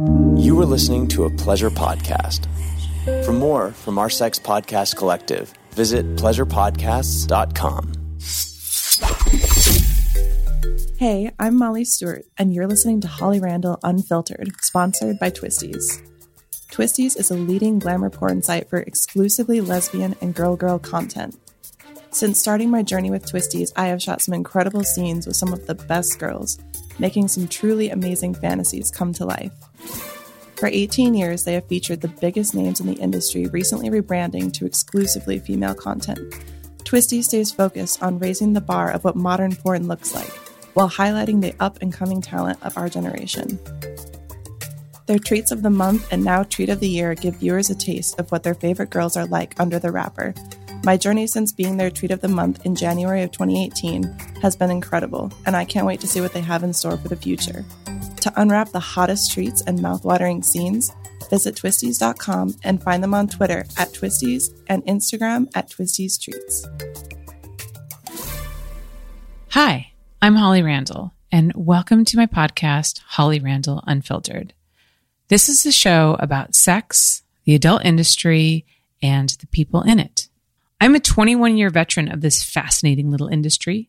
You are listening to a pleasure podcast. For more from our sex podcast collective, visit pleasurepodcasts.com. Hey, I'm Molly Stewart, and you're listening to Holly Randall Unfiltered, sponsored by Twistys. Twistys is a leading glamour porn site for exclusively lesbian and girl girl content. Since starting my journey with Twistys, I have shot some incredible scenes with some of the best girls, making some truly amazing fantasies come to life. For 18 years, they have featured the biggest names in the industry, recently rebranding to exclusively female content. Twisty stays focused on raising the bar of what modern porn looks like, while highlighting the up and coming talent of our generation. Their treats of the month and now treat of the year give viewers a taste of what their favorite girls are like under the wrapper. My journey since being their treat of the month in January of 2018 has been incredible, and I can't wait to see what they have in store for the future. To unwrap the hottest treats and mouthwatering scenes, visit twistys.com and find them on Twitter at twistys and Instagram at twistys treats. Hi, I'm Holly Randall, and welcome to my podcast, Holly Randall Unfiltered. This is a show about sex, the adult industry, and the people in it. I'm a 21 year veteran of this fascinating little industry,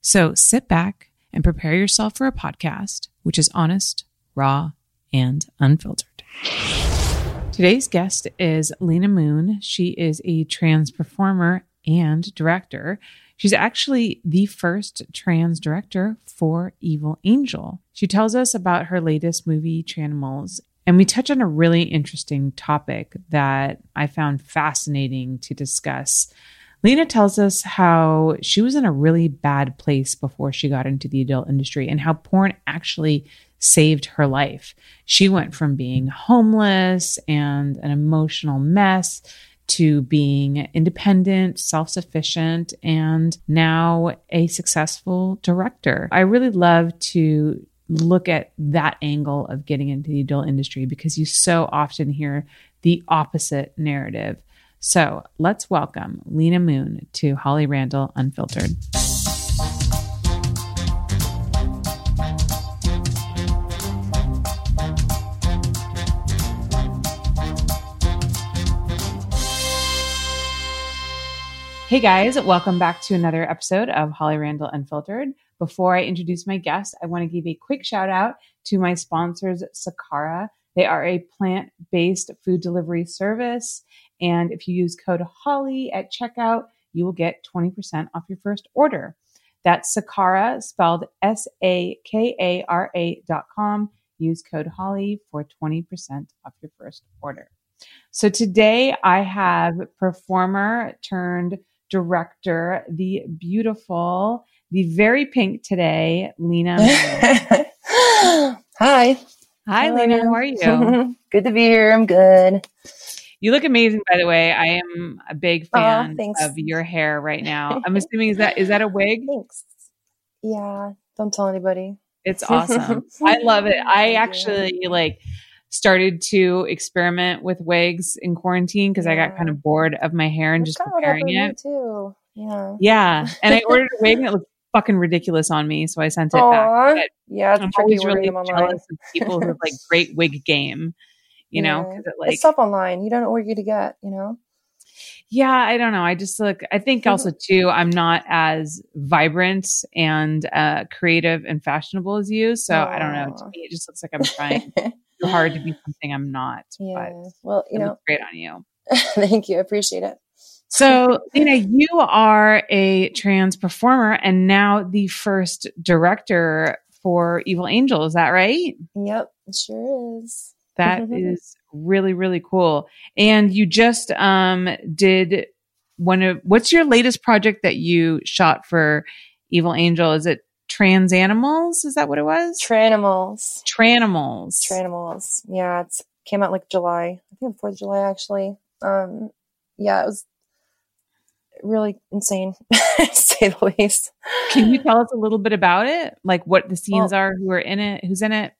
So sit back and prepare yourself for a podcast which is honest, raw, and unfiltered. Today's guest is Lena Moon. She is a trans performer and director. She's actually the first trans director for Evil Angel. She tells us about her latest movie, Tranimals, and we touch on a really interesting topic that I found fascinating to discuss. Lena tells us how she was in a really bad place before she got into the adult industry and how porn actually saved her life. She went from being homeless and an emotional mess to being independent, self sufficient, and now a successful director. I really love to look at that angle of getting into the adult industry because you so often hear the opposite narrative. So let's welcome Lena Moon to Holly Randall Unfiltered. Hey guys, welcome back to another episode of Holly Randall Unfiltered. Before I introduce my guest, I want to give a quick shout out to my sponsors, Sakara. They are a plant based food delivery service. And if you use code HOLLY at checkout, you will get 20% off your first order. That's Sakara, spelled S A K A R A dot com. Use code HOLLY for 20% off your first order. So today I have performer turned director, the beautiful, the very pink today, Lena. Hi. Hi, How Lena. are How are you? good to be here. I'm good. You look amazing, by the way. I am a big fan thanks. of your hair right now. I'm assuming is that is that a wig? Thanks. Yeah. Don't tell anybody. It's awesome. I love it. I actually like started to experiment with wigs in quarantine because I got kind of bored of my hair and just preparing it. Too. Yeah. Yeah, and I ordered a wig and it looked fucking ridiculous on me, so I sent it Aw. back. But Yeah. It's I'm always really jealous of people who have like great wig game. You know, it like it's tough online. You don't know where you're to get. You know. Yeah, I don't know. I just look, I think also too, I'm not as vibrant and uh, creative and fashionable as you. So I don't know. To me, it just looks like I'm trying too hard to be something I'm not. yeah. But Well, you know. great on you. thank you. I appreciate it. So, Lena, you are a trans performer and now the first director for Evil Angel. Is that right? Yep. It sure is. That is really, really cool. And you just um did one of what's your latest project that you shot for Evil Angel? Is it trans animals. Is that what it was? Tranimals. Tranimals. Tranimals. Yeah, it came out like July. I think the Fourth of July actually. Um, yeah, it was really insane, to say the least. Can you tell us a little bit about it? Like what the scenes Well- are, who are in it, who's in it?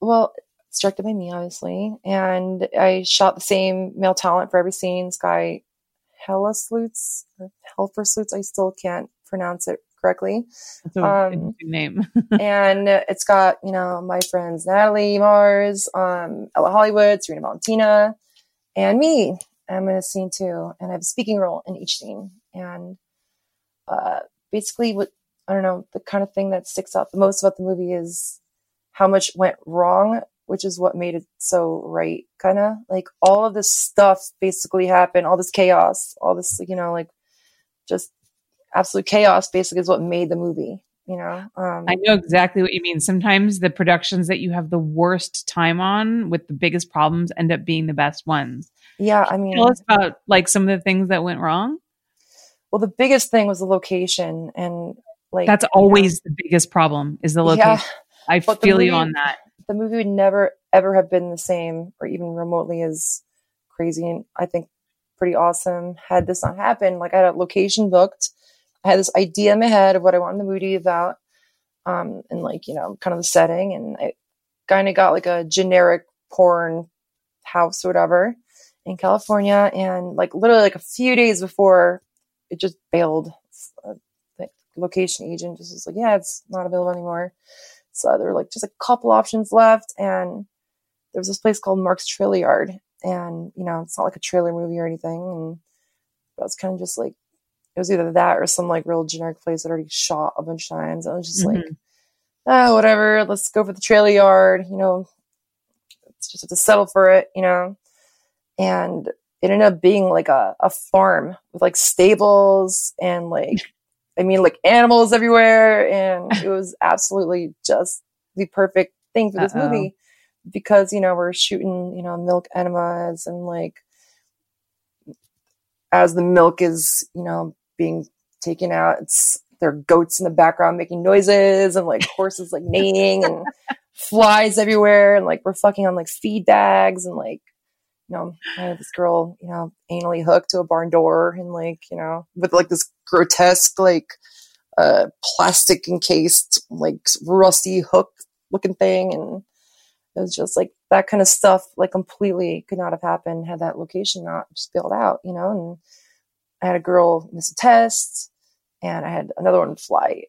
Well, directed by me, obviously, and I shot the same male talent for every scene. This guy, Helleslutz or Helferslutz. I still can't pronounce it correctly. That's an Um, name. and it's got you know my friends Natalie Mars, um, Ella Hollywood, Serena Valentina, and me. I'm in a scene too, and I have a speaking role in each scene. And uh, basically, what I don't know, the kind of thing that sticks out the most about the movie is how much went wrong, which is what made it so right. Kind of like all of this stuff basically happened, all this chaos, all this you know like just absolute chaos. Basically, is what made the movie. You know, um, I know exactly what you mean. Sometimes the productions that you have the worst time on with the biggest problems end up being the best ones. yeah. I mean, Tell us about like some of the things that went wrong. Well, the biggest thing was the location, and like That's always the biggest problem is the location. yeah. I feel you on that. The movie would never ever have been the same, or even remotely as crazy, and I think pretty awesome. Had this not happened, like I had a location booked, I had this idea in my head of what I wanted the movie about, um, and like you know, kind of the setting, and I kind of got like a generic porn house whatever in California, and like literally like a few days before it just bailed. The location agent just was like, "Yeah, it's not available anymore." So there were like just a couple options left, and there was this place called Mark's Trailer Yard, and you know, it's not like a trailer movie or anything, and but was kind of just like it was either that or some like real generic place that already shot a bunch of times. And I was just like, Mhm. oh, whatever, let's go for the trailer yard, you know, it's just have to settle for it, you know. And it ended up being like a, a farm with like stables and like, I mean, like animals everywhere. And it was absolutely just the perfect thing for this Uh-oh. movie because, you know, we're shooting, you know, milk enemas and like, as the milk is, you know, being taken out, it's there are goats in the background making noises and like horses like neighing and flies everywhere and like we're fucking on like feed bags and like know I have this girl you know anally hooked to a barn door and like you know with like this grotesque like uh plastic encased like rusty hook looking thing. And it was just like that kind of stuff like completely could not have happened had that location not just out you know? And I had a girl miss a test and I had another one fly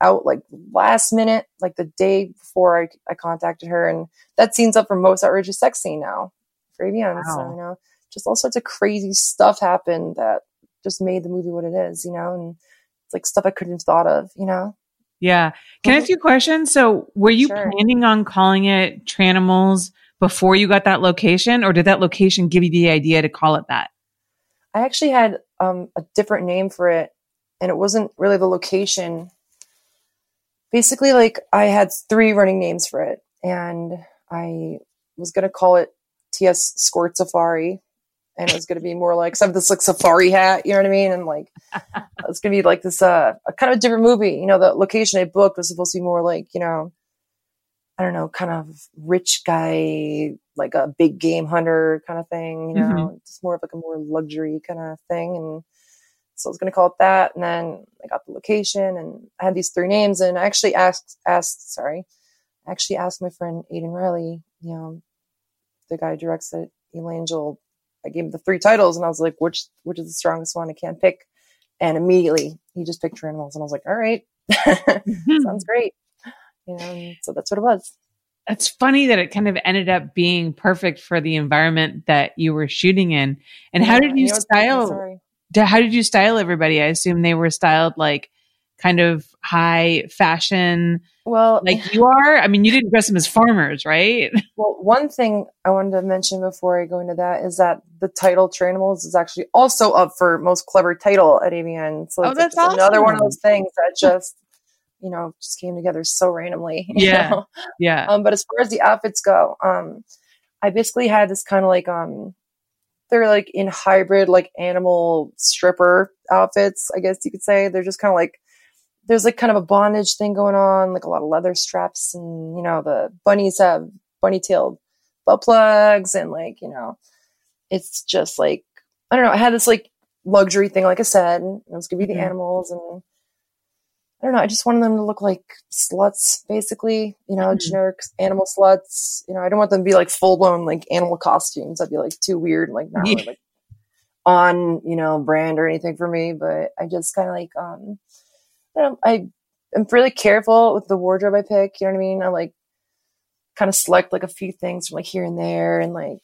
out like last minute, like the day before I, I contacted her. And that scene's up for most outrageous sex scene now for AVN. So, you know, just all sorts of crazy stuff happened that just made the movie what it is, you know, and it's like stuff I couldn't have thought of, you know? Yeah. Can I ask you a question? So, were you Sure. planning on calling it Tranimals before you got that location, or did that location give you the idea to call it that? I actually had um, a different name for it, and it wasn't really the location. Basically, like I had three running names for it, and I was going to call it TS Squirt Safari, and it was going to be more like some of this like safari hat, you know what I mean? And like it's going to be like this uh, a kind of different movie. You know, the location I booked was supposed to be more like you know, I don't know, kind of rich guy, like a big game hunter kind of thing. You know, just more of like a more luxury kind of thing. And so I was going to call it that. And then I got the location, and I had these three names. And I actually asked, asked, sorry, I actually asked my friend Aiden Riley, you know, the guy who directs it, Evil Angel. I gave him the three titles, and I was like, which which is the strongest one? I can't pick. And immediately he just picked animals, and I was like, all right, mm-hmm. sounds great. You know, so that's what it was. It's funny that it kind of ended up being perfect for the environment that you were shooting in. And how Yeah, did you know, style? Sorry. How did you style everybody? I assume they were styled like kind of high fashion, Well, like you are. I mean, you didn't dress them as farmers, right? Well, one thing I wanted to mention before I go into that is that the title Tranimals is actually also up for most clever title at AVN. So Oh, that's just another one of those things that just, you know, just came together so randomly. you Yeah. know? Yeah. Um, but as far as the outfits go, um, I basically had this kind of like, um, they're like in hybrid, like animal stripper outfits, I guess you could say. They're just kind of like there's like kind of a bondage thing going on, like a lot of leather straps, and you know the bunnies have bunny tailed butt plugs, and like you know, it's just like I don't know. I had this like luxury thing, like I said, and it was gonna be the animals, and I don't know. I just wanted them to look like sluts, basically. You know, Mhm. generic animal sluts. You know, I don't want them to be like full blown like animal costumes. That'd be like too weird, and, like not really, like on you know brand or anything for me. But I just kind of like um, Don't know, I am really careful with the wardrobe I pick. You know what I mean? I like kind of select like a few things from like here and there, and like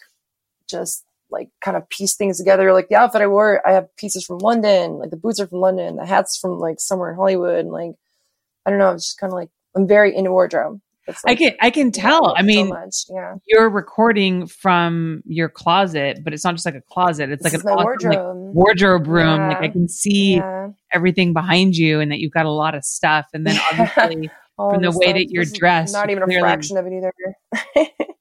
just like kind of piece things together. Like the outfit I wore, I have pieces from London. Like the boots are from London, the hats from like somewhere in Hollywood, and like I don't know. It's just kind of like I'm very into wardrobe. I can I can you know, tell. I so mean, much. yeah, you're recording from your closet, but it's not just like a closet. It's this like an awesome, like, wardrobe. wardrobe room. Like I can see yeah, everything behind you, and that you've got a lot of stuff. And then obviously, from the way stuff. that you're This dressed, not even a fraction of it either.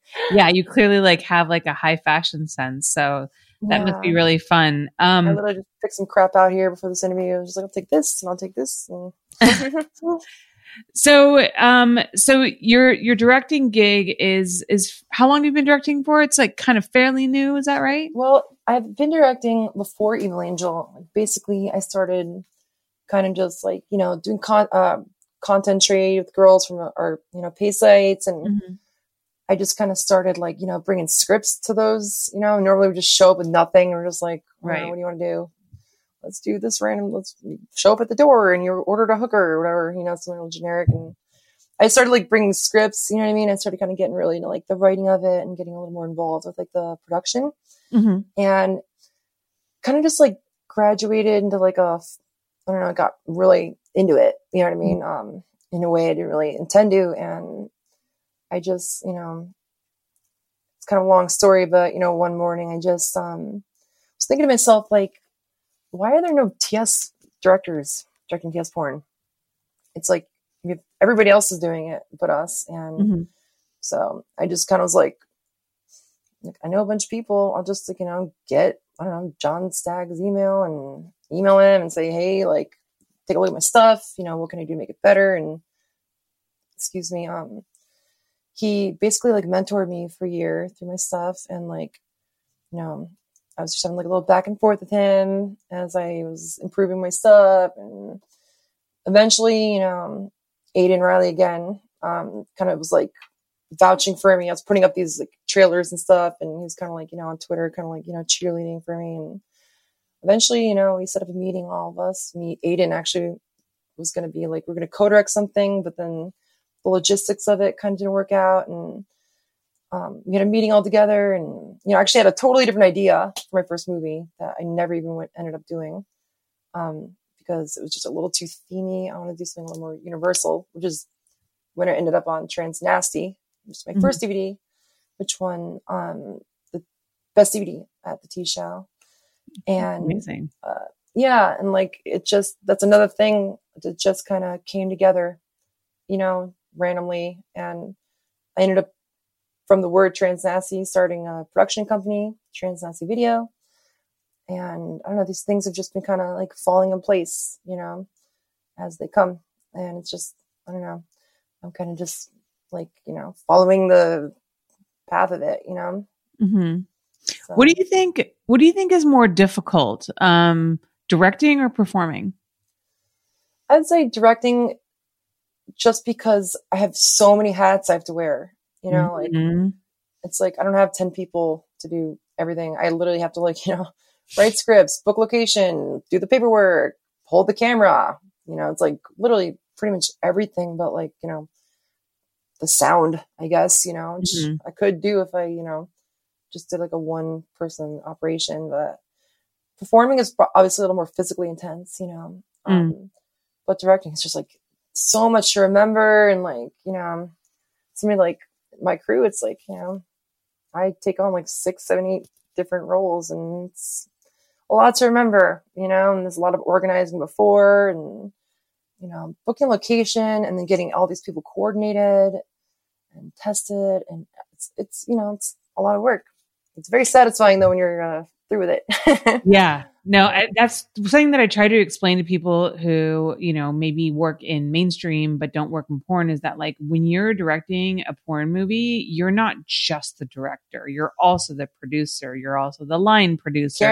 yeah, you clearly like have like a high fashion sense. So that must be really fun. Um, I literally just picked some crap out here before this interview. I was just like, I'll take this and I'll take this. And so um, so your your directing gig is is how long you've you been directing for? It's like kind of fairly new. Is that right? well, I've been directing before Evil Angel. Like, basically, I started kind of just like, you know, doing con- uh, content trade with girls from our, you know, pay sites. And Mm-hmm. I just kind of started like, you know, bringing scripts to those, you know, normally we just show up with nothing. And we're just like, right. Right. what do you want to do? Let's do this random, let's show up at the door and you ordered a hooker or whatever, you know, something real generic. And I started like bringing scripts, you know what I mean? I started kind of getting really into like the writing of it and getting a little more involved with like the production Mm-hmm. and kind of just like graduated into like a, I don't know, I got really into it, you know what I mean? Um, in a way I didn't really intend to. And I just, you know, it's kind of a long story, but you know, one morning I just, um, was thinking to myself, like, why are there no TS directors directing TS porn? It's like, everybody else is doing it but us. And Mm-hmm. so I just kind of was like, like, I know a bunch of people. I'll just like, you know, get, I don't know, John Stagg's email and email him and say, hey, like, take a look at my stuff. You know, what can I do to make it better? And excuse me, um, he basically like mentored me for a year through my stuff. And like, you know, I was just having like a little back and forth with him as I was improving my stuff. And eventually, you know, Aiden Riley again, um, kind of was like vouching for me. I was putting up these like trailers and stuff, and he was kind of like, you know, on Twitter, kind of like, you know, cheerleading for me. And eventually, you know, we set up a meeting, all of us. Me, Aiden actually was going to be like, we're going to co-direct something, but then the logistics of it kind of didn't work out. And um, we had a meeting all together, and you know, I actually had a totally different idea for my first movie that I never even went, ended up doing. Um, because it was just a little too themey. I want to do something a little more universal, which is when it ended up on Trans Nasty, which is my Mhm. first DVD, which won um, the best DVD at the T Show. And Amazing. yeah, and like it just that's another thing that just kind of came together, you know, randomly. And I ended up from the word Transnasty starting a production company, Transnasty Video. And I don't know, these things have just been kind of like falling in place, you know, as they come. And it's just, I don't know, I'm kind of just like, you know, following the path of it, you know. hmm So, What do you think? What do you think is more difficult, um, directing or performing? I'd say directing just because I have so many hats I have to wear, you know, like Mhm. it's like I don't have 10 people to do everything. I literally have to like, you know, write scripts, book location, do the paperwork, hold the camera. You know, it's like literally pretty much everything but like, you know, the sound, I guess, you know, which Mhm. I could do if I, you know, just did like a one person operation, but performing is obviously a little more physically intense, you know. Um, but directing is just like so much to remember and like, you know, somebody like my crew, it's like, you know, I take on like six, seven, eight different roles and it's a lot to remember, you know, and there's a lot of organizing before and, you know, booking location and then getting all these people coordinated and tested. And it's, it's, you know, it's a lot of work. It's very satisfying though when you're uh, through with it. yeah. No, I, that's something that I try to explain to people who, you know, maybe work in mainstream but don't work in porn is that like when you're directing a porn movie, you're not just the director. You're also the producer. You're also the line producer.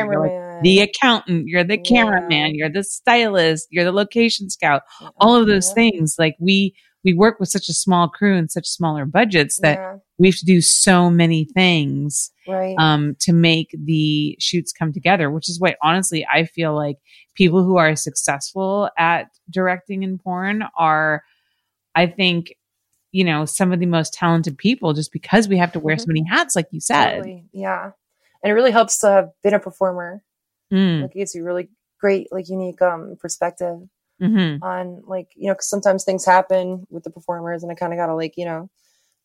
The accountant. You're the Yeah. cameraman. You're the stylist. You're the location scout. All of those Yeah. things. Like we, we work with such a small crew and such smaller budgets that Yeah, we have to do so many things right. um, to make the shoots come together, which is why honestly, I feel like people who are successful at directing in porn are, I think, you know, some of the most talented people just because we have to wear so many hats, like you said. Yeah. And it really helps to have been a performer. Mm, Like it gives you really great, like unique um perspective mhm. on like, you know cause sometimes things happen with the performers and I kind of got to like, you know,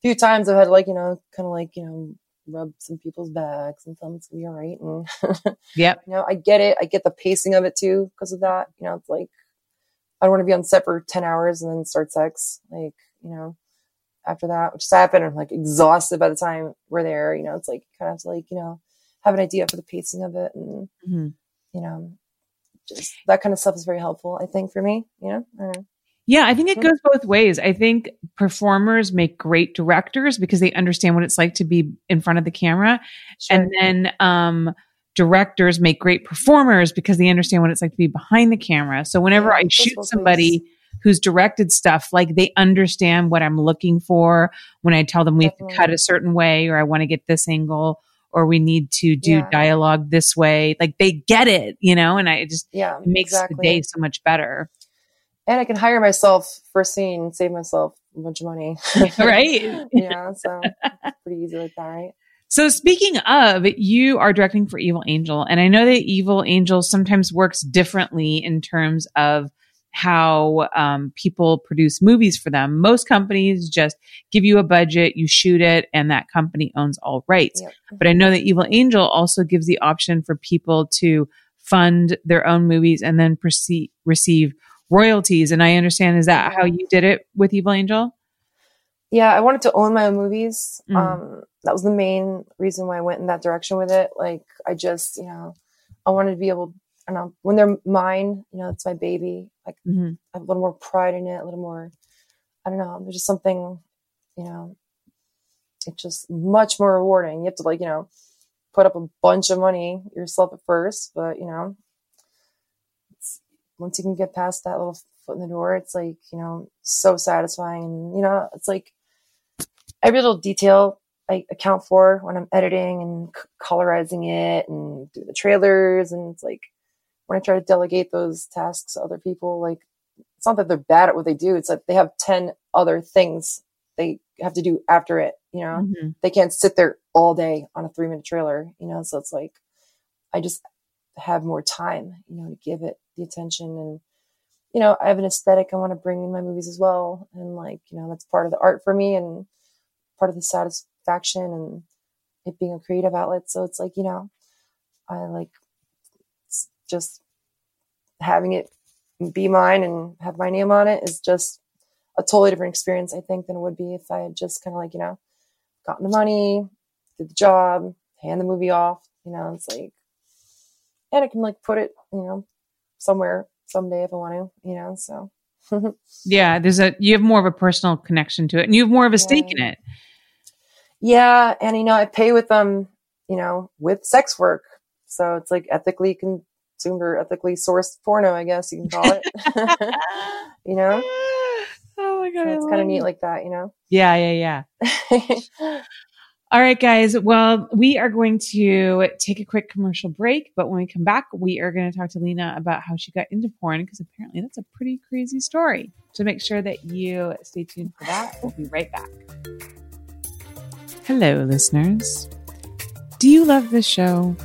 few times I've had to like, you know, kind of like, you know, rub some people's backs and tell them it's gonna be all right. And, Yep. you know, I get it. I get the pacing of it too because of that. You know, it's like, I don't want to be on set for 10 hours and then start sex. Like, you know, after that, which has happened, I'm like exhausted by the time we're there. You know, it's like kind of to like, you know, have an idea for the pacing of it and, Mhm. you know, just that kind of stuff is very helpful, I think, for me. You know, I don't know. Yeah, I think it goes both ways. I think performers make great directors because they understand what it's like to be in front of the camera. Sure. And then um, directors make great performers because they understand what it's like to be behind the camera. So whenever Yeah, I shoot somebody ways. who's directed stuff, like they understand what I'm looking for when I tell them we have to cut a certain way or I want to get this angle or we need to do Yeah. dialogue this way. Like they get it, you know, and I it just yeah, it makes exactly. the day so much better. And I can hire myself for a scene, save myself a bunch of money. Right. yeah. So pretty easy like that, right? So speaking of, you are directing for Evil Angel, and I know that Evil Angel sometimes works differently in terms of how um, people produce movies for them. Most companies just give you a budget, you shoot it, and that company owns all rights. Yep. But I know that Evil Angel also gives the option for people to fund their own movies and then proceed, receive royalties. And I understand, is that how you did it with Evil Angel? yeah, I wanted to own my own movies. Mm. Um, that was the main reason why I went in that direction with it. Like, I just, you know, I wanted to be able, I don't know, when they're mine, you know, it's my baby. Like, Mhm. I have a little more pride in it, a little more, I don't know, there's just something, you know, it's just much more rewarding. You have to, like, you know, put up a bunch of money yourself at first, but, you know, once you can get past that little foot in the door, it's like, you know, so satisfying. And, you know, it's like every little detail I account for when I'm editing and c- colorizing it and do the trailers. And it's like when I try to delegate those tasks to other people, like it's not that they're bad at what they do. It's like they have 10 other things they have to do after it, you know? Mhm. they can't sit there all day on a three minute trailer, you know? So it's like, I just have more time, you know, to give it the attention and, you know, I have an aesthetic I want to bring in my movies as well. And like, you know, that's part of the art for me and part of the satisfaction and it being a creative outlet. So it's like, you know, I like just having it be mine and have my name on it is just a totally different experience, I think, than it would be if I had just kind of like, you know, gotten the money, did the job, hand the movie off. You know, it's like, and I can like put it, you know, somewhere someday if I want to, you know, so. Yeah, there's a you have more of a personal connection to it, and you have more of a stake in it. yeah. And, you know, I pay with them, you know, with sex work. So it's like ethically consumed or ethically sourced porno, I guess you can call it. you know, Oh my god, so it's kind of neat it. like that, you know? Yeah, yeah, yeah. All right, guys. Well, we are going to take a quick commercial break, but when we come back, we are going to talk to Lena about how she got into porn because apparently that's a pretty crazy story. So make sure that you stay tuned for that. We'll be right back. Hello, listeners. Do you love this show?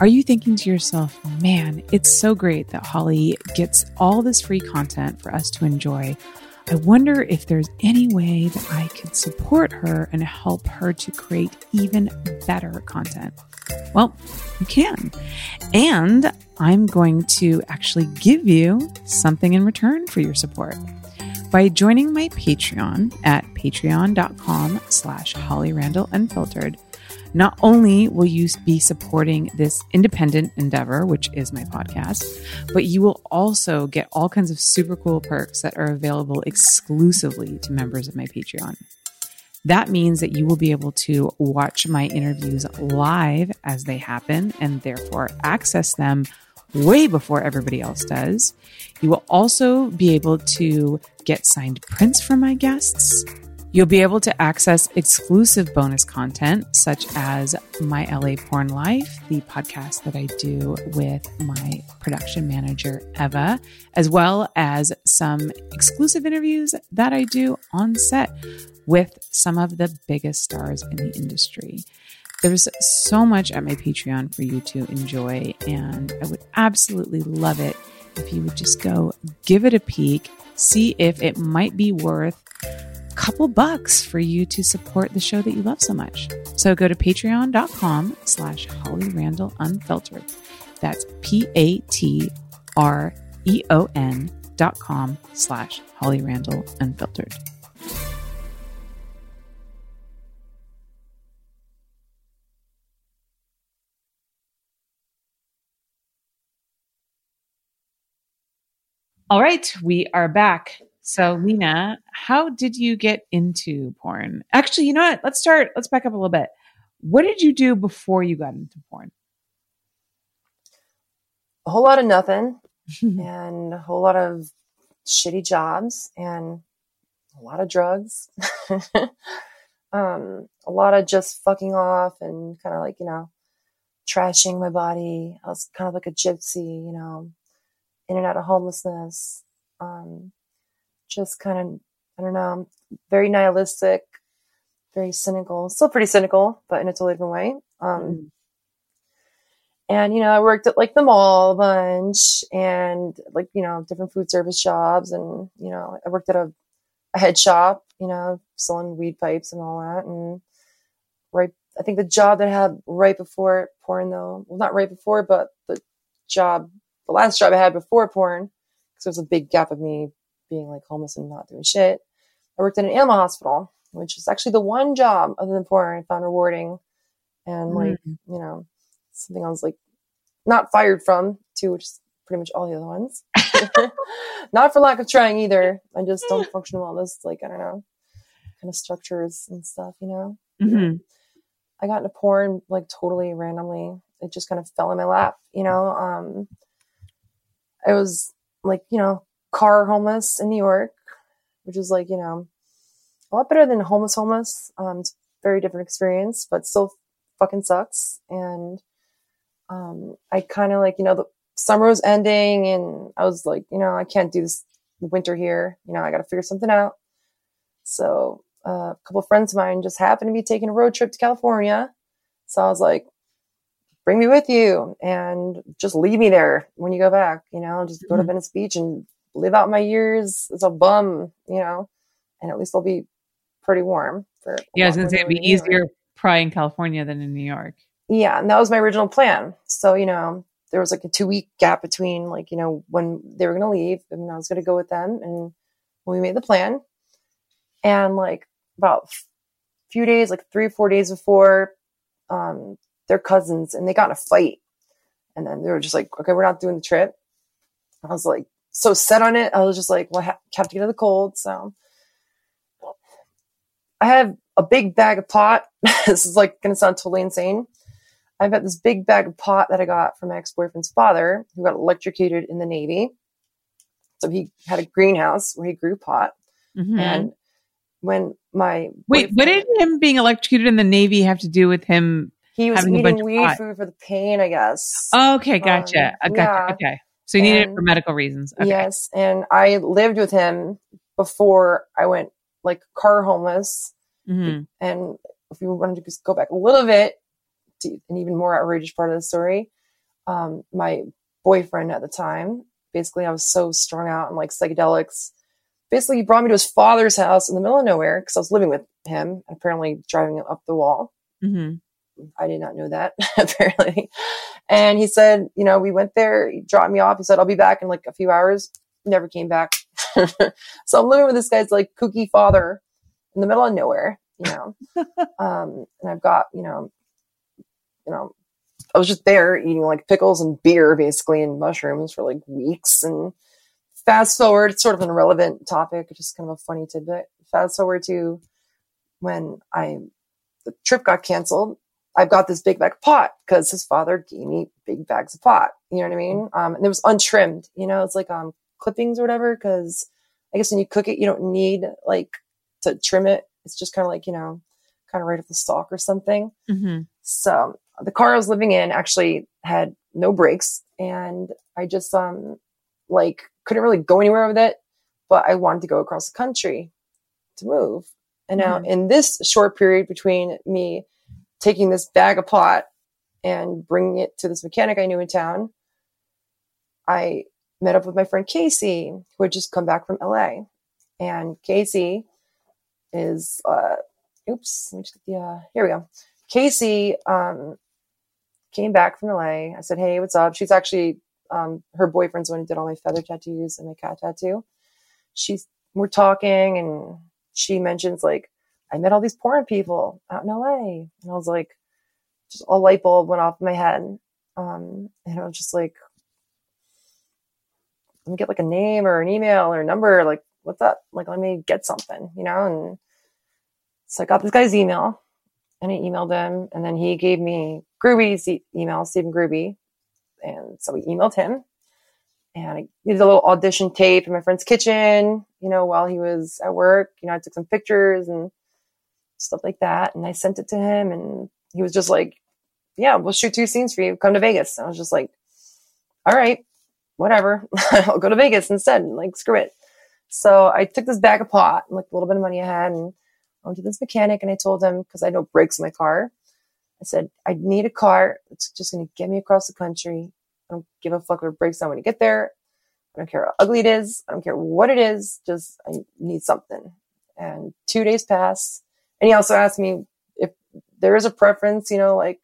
Are you thinking to yourself, man, it's so great that Holly gets all this free content for us to enjoy? I wonder if there's any way that I could support her and help her to create even better content. Well, you can. And I'm going to actually give you something in return for your support. By joining my Patreon at patreon.com slash Holly Randall Unfiltered, Not only will you be supporting this independent endeavor, which is my podcast, but you will also get all kinds of super cool perks that are available exclusively to members of my Patreon. That means that you will be able to watch my interviews live as they happen and therefore access them way before everybody else does. You will also be able to get signed prints from my guests. You'll be able to access exclusive bonus content, such as My LA Porn Life, the podcast that I do with my production manager, Eva, as well as some exclusive interviews that I do on set with some of the biggest stars in the industry. There's so much at my Patreon for you to enjoy, and I would absolutely love it if you would just go give it a peek, see if it might be worth couple bucks for you to support the show that you love so much. So go to patreon.com slash Holly Randall Unfiltered. That's P A T R E O N dot com slash Holly Randall Unfiltered. All right, we are back. So, Lena, how did you get into porn? Actually, you know what? Let's start. Let's back up a little bit. What did you do before you got into porn? A whole lot of nothing and a whole lot of shitty jobs and a lot of drugs. um, a lot of just fucking off and kind of like, you know, trashing my body. I was kind of like a gypsy, you know, in and out of homelessness. Um, just kind of, I don't know, very nihilistic, very cynical, still pretty cynical, but in a totally different way. Um, mm. and, you know, I worked at like the mall a bunch and like, you know, different food service jobs. And, you know, I worked at a, a head shop, you know, selling weed pipes and all that. And right, I think the job that I had right before porn though, well, not right before, but the job the last job I had before porn, because there was a big gap of me being like homeless and not doing shit. I worked in an animal hospital, which was actually the one job other than porn I found rewarding and like, mm. you know, something I was like not fired from too, which is pretty much all the other ones. not for lack of trying either. I just don't function well in this, like, I don't know, kind of structures and stuff, you know? Mm-hmm. I got into porn like totally randomly. It just kind of fell in my lap, you know? Um, I was like, you know, car homeless in New York, which is like, you know, a lot better than homeless homeless. Um, it's a very different experience, but still fucking sucks. And, um, I kind of like, you know, the summer was ending and I was like, you know, I can't do this winter here. You know, I got to figure something out. So, uh, a couple of friends of mine just happened to be taking a road trip to California. So I was like, bring me with you and just leave me there when you go back, you know, just go to mm-hmm. Venice Beach and live out my years as a bum, you know, and at least I'll be pretty warm for. Yeah, I was to say it'd be easier probably in California than in New York. Yeah. And that was my original plan. So, you know, there was like a two week gap between like, you know, when they were going to leave and I was going to go with them. And we made the plan and like about a few days, like three or four days before, um, they're cousins and they got in a fight. And then they were just like, okay, we're not doing the trip. I was like, so set on it. I was just like, well, I have to get to the cold. So I have a big bag of pot. this is like going to sound totally insane. I've got this big bag of pot that I got from my ex-boyfriend's father who got electrocuted in the Navy. So he had a greenhouse where he grew pot. Mm-hmm. And when my wait, what did him being electrocuted in the Navy have to do with him he was eating weed food for the pain, I guess. okay, gotcha. Um, gotcha. Yeah. Okay. So you and, needed it for medical reasons. Okay. Yes. And I lived with him before I went like car homeless. Mm-hmm. And if you wanted to go back a little bit to an even more outrageous part of the story, um, my boyfriend at the time, basically I was so strung out and like psychedelics. Basically, he brought me to his father's house in the middle of nowhere because I was living with him, apparently driving up the wall. Mm-hmm. I did not know that apparently. And he said, you know, we went there, he dropped me off. He said, I'll be back in like a few hours. Never came back. so I'm living with this guy's like kooky father in the middle of nowhere, you know. um, and I've got, you know, you know, I was just there eating like pickles and beer basically and mushrooms for like weeks. And fast forward, it's sort of an irrelevant topic, just kind of a funny tidbit. Fast forward to when I, the trip got canceled. I've got this big bag of pot because his father gave me big bags of pot. You know what I mean? Um, and it was untrimmed, you know, it's like, um, clippings or whatever. Cause I guess when you cook it, you don't need like to trim it. It's just kind of like, you know, kind of right off the stalk or something. Mm-hmm. So the car I was living in actually had no brakes and I just, um, like couldn't really go anywhere with it, but I wanted to go across the country to move. And now Mhm. in this short period between me taking this bag of pot and bringing it to this mechanic I knew in town, I met up with my friend Casey, who had just come back from LA. And Casey is, uh, oops, let me just get the, uh, here we go. Casey, um, came back from LA. I said, Hey, what's up? She's actually, um, her boyfriend's one who did all my feather tattoos and my cat tattoo. She's, we're talking and she mentions like, I met all these porn people out in LA. And I was like, just a light bulb went off in my head. Um, and I was just like, let me get like a name or an email or a number. Like, what's up? Like, let me get something, you know? And so I got this guy's email and I emailed him and then he gave me Grooby's e- email, Stephen Grooby. And so we emailed him and I did a little audition tape in my friend's kitchen, you know, while he was at work. You know, I took some pictures and stuff like that. And I sent it to him and he was just like, yeah, we'll shoot two scenes for you. Come to Vegas. And I was just like, all right, whatever. I'll go to Vegas instead. And Like, screw it. So I took this bag of pot and like a little bit of money I had and I went to this mechanic and I told him, cause I know no brakes in my car. I said, I need a car It's just going to get me across the country. I don't give a fuck what it breaks down when you get there. I don't care how ugly it is. I don't care what it is. Just I need something. And two days pass. And he also asked me if there is a preference, you know, like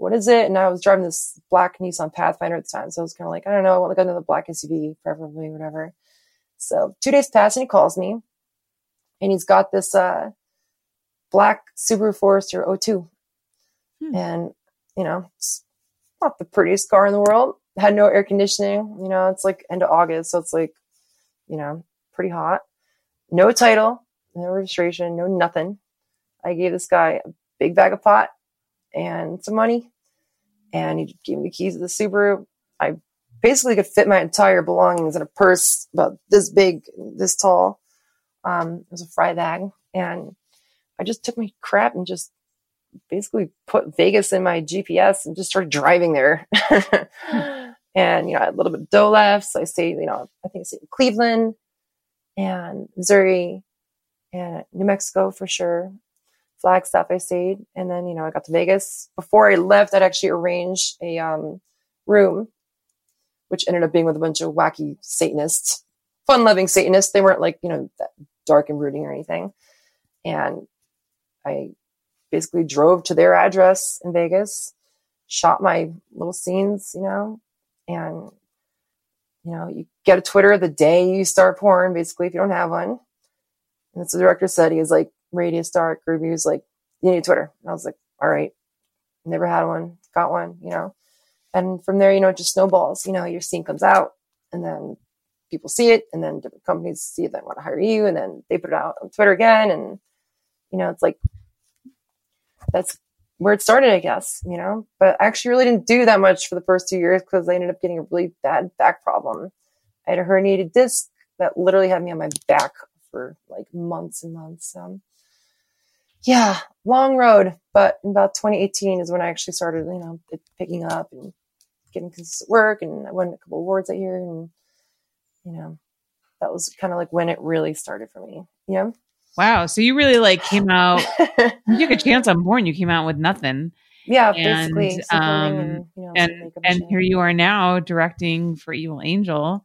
what is it? And I was driving this black Nissan Pathfinder at the time. So I was kind of like, I don't know. I want like another black SUV, preferably, whatever. So two days pass and he calls me and he's got this, uh, black Subaru Forester 02. Hmm. And, you know, it's not the prettiest car in the world. Had no air conditioning. You know, it's like end of August. So it's like, you know, pretty hot. No title, no registration, no nothing. I gave this guy a big bag of pot and some money. And he gave me the keys of the Subaru. I basically could fit my entire belongings in a purse about this big, this tall. Um, it was a fry bag. And I just took my crap and just basically put Vegas in my GPS and just started driving there. and, you know, I had a little bit of dough left. So I stayed, you know, I think I stayed in Cleveland and Missouri and New Mexico for sure. Flagstaff I stayed. And then, you know, I got to Vegas. Before I left, I'd actually arranged a um, room, which ended up being with a bunch of wacky Satanists, fun loving Satanists. They weren't like, you know, dark and brooding or anything. And I basically drove to their address in Vegas, shot my little scenes, you know, and you know, you get a Twitter the day you start porn, basically, if you don't have one. And that's the director said. He was like, Radio dark was like, You need Twitter. And I was like, All right. Never had one, got one, you know. And from there, you know, it just snowballs. You know, your scene comes out and then people see it and then different companies see it, they want to hire you, and then they put it out on Twitter again. And, you know, it's like that's where it started, I guess, you know. But I actually really didn't do that much for the first two years because I ended up getting a really bad back problem. I had a herniated disc that literally had me on my back for like months and months. Um, yeah, long road. But in about 2018 is when I actually started, you know, picking up and getting consistent work. And I won a couple awards that year. And, you know, that was kind of like when it really started for me. You know? Wow. So you really like came out, you took a chance on born. You came out with nothing. yeah, And, basically. um, and, you know, And and here you are now directing for Evil Angel.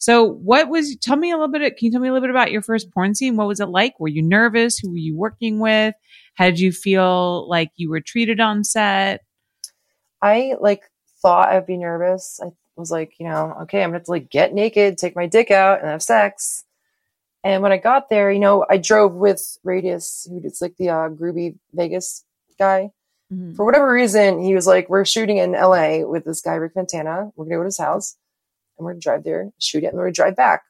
So what was tell me a little bit can you tell me a little bit about your first porn scene? What was it like? Were you nervous? Who were you working with? How did you feel like you were treated on set? I like thought I'd be nervous. I was like, you know, okay, I'm gonna have to like get naked, take my dick out, and have sex. And when I got there, you know, I drove with Radius, who is like the uh, Grooby Vegas guy, Mhm. for whatever reason, he was like, "We're shooting in L.A. with this guy Rick Montana. We're gonna go to his house, and we're gonna drive there, shoot it, and we're gonna drive back."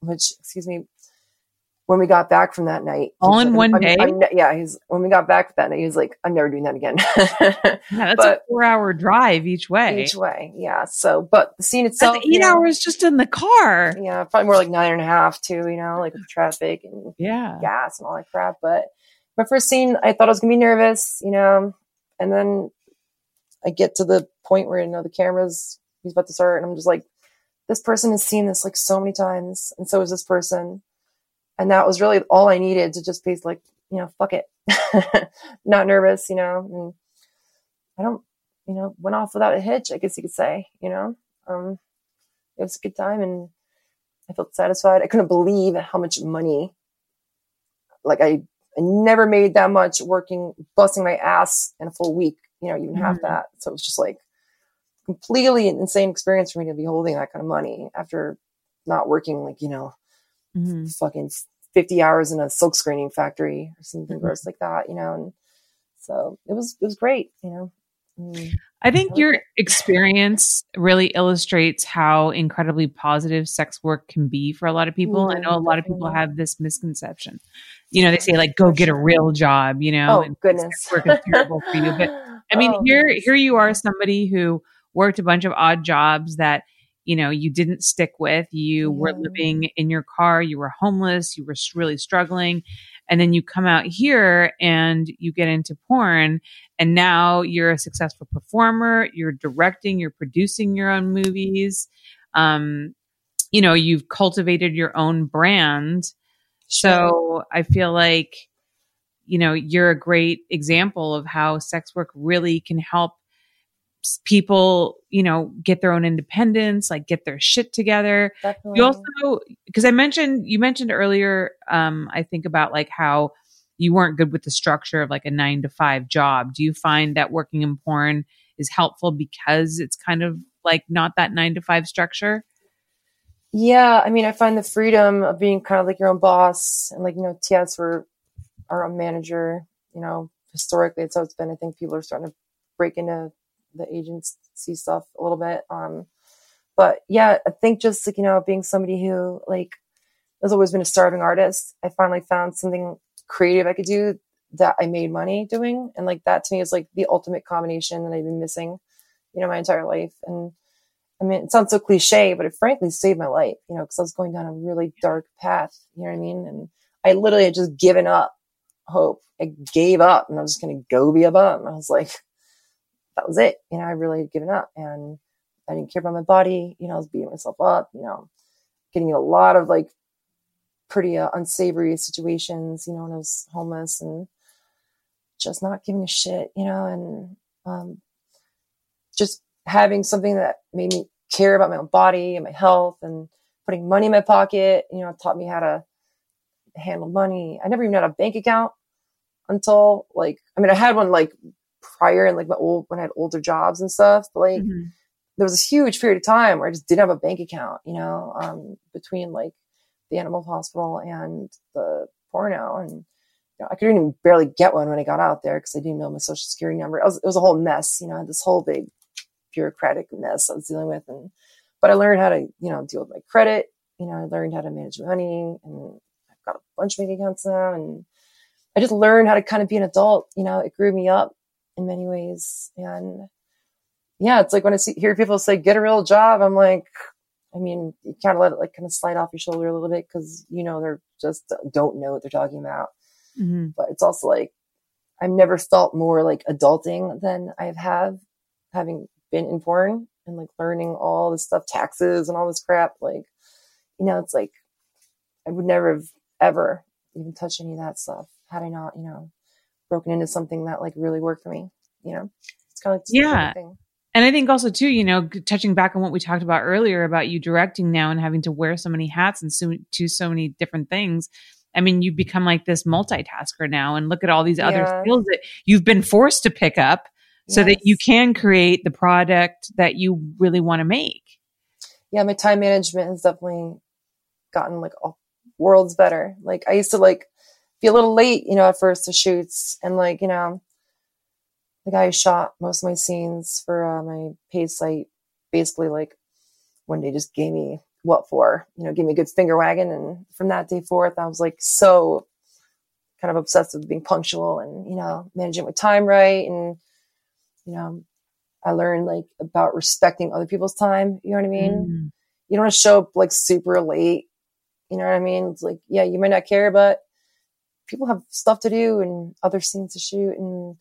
Which, excuse me, when we got back from that night, All in one I'm- day? I'm ne- yeah, he's when we got back that night, he was like, "I'm never doing that again." Yeah, that's But- a four hour drive each way. Each way, yeah. So, but the scene itself, That's eight you know, hours just in the car. Yeah, probably more like nine and a half too. You know, like traffic and Yeah. gas and all that crap. But my first scene, I thought I was gonna be nervous, you know, and then I get to the point where you know the cameras he's about to start, and I'm just like, this person has seen this like so many times, and so is this person, and that was really all I needed to just be like, you know, fuck it, not nervous, you know, and I don't, you know, went off without a hitch, I guess you could say, you know, um, it was a good time and. I felt satisfied. I couldn't believe how much money, like I, I never made that much working, busting my ass in a full week, you know, even half Mhm. that. So it was just like completely insane experience for me to be holding that kind of money after not working like, you know, Mhm. fucking 50 hours in a silk screening factory or something Mhm. gross like that, you know, and so it was, it was great, you know. I think your experience really illustrates how incredibly positive sex work can be for a lot of people. I Mhm, know a lot of people have this misconception. You know, they say like, "Go get a real job," you know, Oh, and goodness. work is terrible for you. But I mean, Oh, here goodness. here you are, somebody who worked a bunch of odd jobs that you know you didn't stick with. You were living in your car. You were homeless. You were really struggling, and then you come out here and you get into porn, and now you're a successful performer. You're directing. You're producing your own movies. Um, you know, you've cultivated your own brand. So I feel like, you know, you're a great example of how sex work really can help people, you know, get their own independence, like get their shit together. Definitely. You also, because I mentioned, you mentioned earlier, um, I think about like how you weren't good with the structure of like a nine to five job. Do you find that working in porn is helpful because it's kind of like not that nine to five structure? Yeah, I mean, I find the freedom of being kind of like your own boss, and like you know, TS were our own manager. You know, historically, it's it's been. I think people are starting to break into the agency stuff a little bit. Um, but yeah, I think just like you know, being somebody who like has always been a starving artist, I finally found something creative I could do that I made money doing, and like that to me is like the ultimate combination that I've been missing, you know, my entire life. And I mean, it sounds so cliche, but it frankly saved my life, you know, because I was going down a really dark path. You know what I mean? And I literally had just given up hope. I gave up, and I was just going to go be a bum. I was like, that was it. You know, I really had given up, and I didn't care about my body. You know, I was beating myself up. You know, getting in a lot of like pretty uh, unsavory situations. You know, when I was homeless and just not giving a shit. You know, and um, just having something that made me care about my own body and my health and putting money in my pocket, you know, taught me how to handle money. I never even had a bank account until like, I mean, I had one like prior and like my old, when I had older jobs and stuff, but like Mhm. there was this huge period of time where I just didn't have a bank account, you know, um, between like the animal hospital and the porno. And you know, I couldn't even barely get one when I got out there because I didn't know my social security number. It was, it was a whole mess, you know, this whole big bureaucratic mess I was dealing with. And, but I learned how to, you know, deal with my credit. You know, I learned how to manage money and I've got a bunch of bank accounts now. And I just learned how to kind of be an adult. You know, it grew me up in many ways. And yeah, it's like when I see, hear people say, get a real job, I'm like, I mean, you kind of let it like kind of slide off your shoulder a little bit because, you know, they're just don't know what they're talking about. Mhm. But it's also like, I've never felt more like adulting than I've have having been in porn and like learning all this stuff, taxes and all this crap. Like, you know, it's like I would never have ever even touched any of that stuff had I not, you know, broken into something that like really worked for me. You know, it's kind of like Yeah. thing. And I think also too, you know, touching back on what we talked about earlier about you directing now and having to wear so many hats and so, do so many different things. I mean, you become like this multitasker now, and look at all these other Yeah. skills that you've been forced to pick up, so that you can create the product that you really want to make. yeah, my time management has definitely gotten like all worlds better. Like I used to like be a little late, you know, at first to shoots and like, you know, the guy who shot most of my scenes for uh, my paid site basically like one day just gave me what for, you know, gave me a good finger wagging. And from that day forth, I was like so kind of obsessed with being punctual and, you know, managing my time right. And, you know, I learned like about respecting other people's time. You know what I mean? Mm. You don't want to show up like super late. You know what I mean? It's like, yeah, you might not care, but people have stuff to do and other scenes to shoot. And,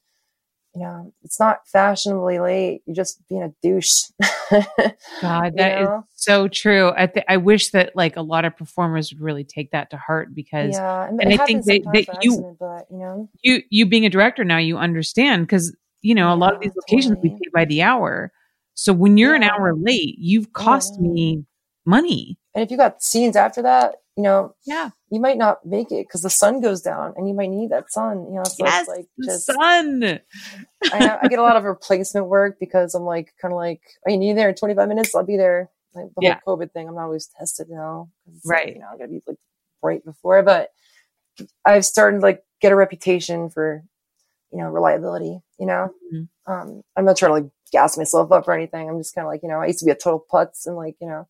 you know, it's not fashionably late. You're just being a douche. God, You that is know? so true. I th- I wish that like a lot of performers would really take that to heart because yeah. And, I think happens that you- but you know, you you being a director now you understand because you know a lot of these locations we pay by the hour. So when you're an hour late, you've oh, cost know. me money. and if you got scenes after that, you know, Yeah. You might not make it because the sun goes down and you might need that sun. You know, so yes, it's like just sun. I, I get a lot of replacement work because I'm like kind of like, oh, you need there in 25 minutes? I'll be there. Like the Yeah. whole COVID thing, I'm not always tested now. it's like, Right. you know, I gotta be like right before, but I've started like get a reputation for, you know, reliability, you know? Mhm. Um, I'm not trying to like gas myself up or anything. I'm just kind of like, you know, I used to be a total putz and like, you know,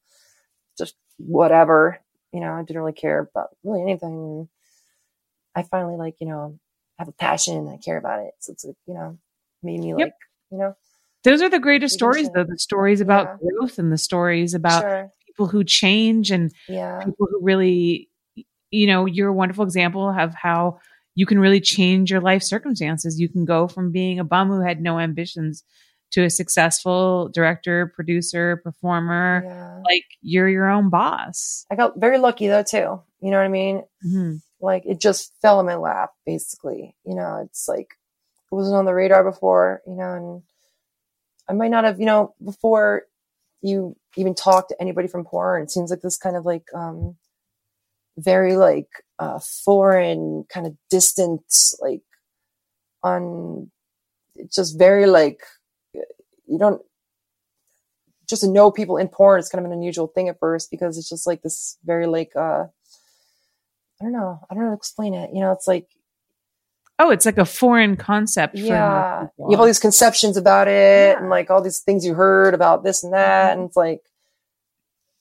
just whatever, you know, I didn't really care about really anything. I finally like, you know, have a passion I care about it. So it's like, you know, made me Yep. like, you know, Those are the greatest stories, though. The stories about Yeah. growth and the stories about sure. people who change and Yeah. people who really, you know, you're a wonderful example of how you can really change your life circumstances. You can go from being a bum who had no ambitions to a successful director, producer, performer. Yeah. Like you're your own boss. I got very lucky though, too. You know what I mean? Mhm. Like it just fell in my lap, basically. You know, it's like it wasn't on the radar before, you know, and I might not have, you know, before you even talk to anybody from porn, it seems like this kind of like, um, very like, uh, foreign kind of distant, like on, it's just very like, you don't, just to know people in porn is kind of an unusual thing at first because it's just like this very like, uh, I don't know. I don't know how to explain it. You know, it's like, Oh, it's like a foreign concept. for yeah, you have all these conceptions about it Yeah. and like all these things you heard about this and that. And it's like,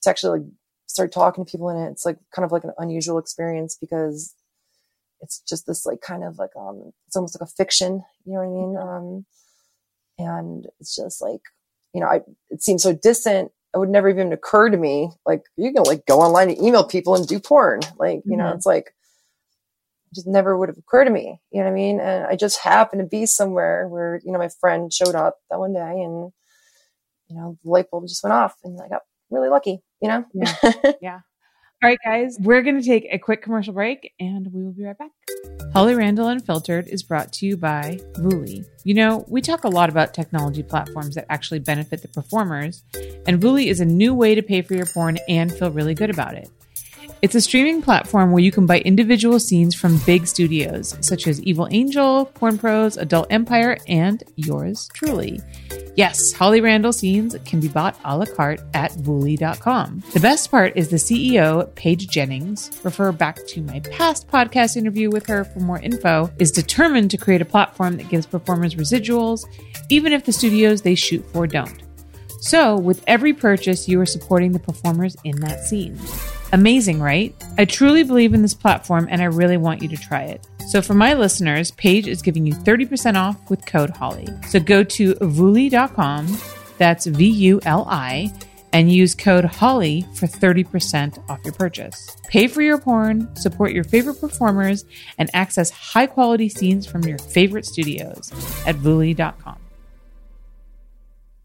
to actually like start talking to people in it. It's like kind of like an unusual experience because it's just this like kind of like, um, it's almost like a fiction, you know what I mean? Um, and it's just like, you know, I, it seems so distant. It would never even occur to me. Like you can like go online and email people and do porn. Like, you know, Mhm. it's like, it just never would have occurred to me. You know what I mean? And I just happened to be somewhere where, you know, my friend showed up that one day and, you know, the light bulb just went off and I got really lucky, you know? Yeah. Yeah. All right, guys, we're going to take a quick commercial break and we will be right back. Holly Randall Unfiltered is brought to you by Vuli. You know, we talk a lot about technology platforms that actually benefit the performers, and Vuli is a new way to pay for your porn and feel really good about it. It's a streaming platform where you can buy individual scenes from big studios such as Evil Angel, Porn Pros, Adult Empire, and yours truly. Yes, Holly Randall scenes can be bought a la carte at Vuli.com. The best part is the CEO, Paige Jennings, refer back to my past podcast interview with her for more info, is determined to create a platform that gives performers residuals, even if the studios they shoot for don't. So, with every purchase, you are supporting the performers in that scene. Amazing, right? I truly believe in this platform and I really want you to try it. So, for my listeners, Paige is giving you 30% off with code HOLLY. So, go to Vuli.com, that's V U L I, and use code HOLLY for 30% off your purchase. Pay for your porn, support your favorite performers, and access high quality scenes from your favorite studios at Vuli.com.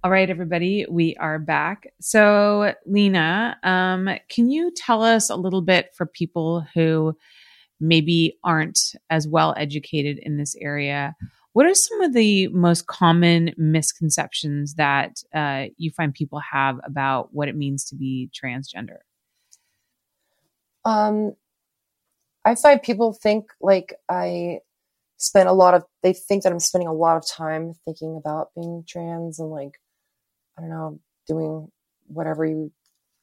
All right, everybody, we are back. So, Lena, um, can you tell us a little bit for people who maybe aren't as well educated in this area? What are some of the most common misconceptions that uh, you find people have about what it means to be transgender? Um, I find people think like I spend a lot of, they think that I'm spending a lot of time thinking about being trans and like, I don't know, doing whatever you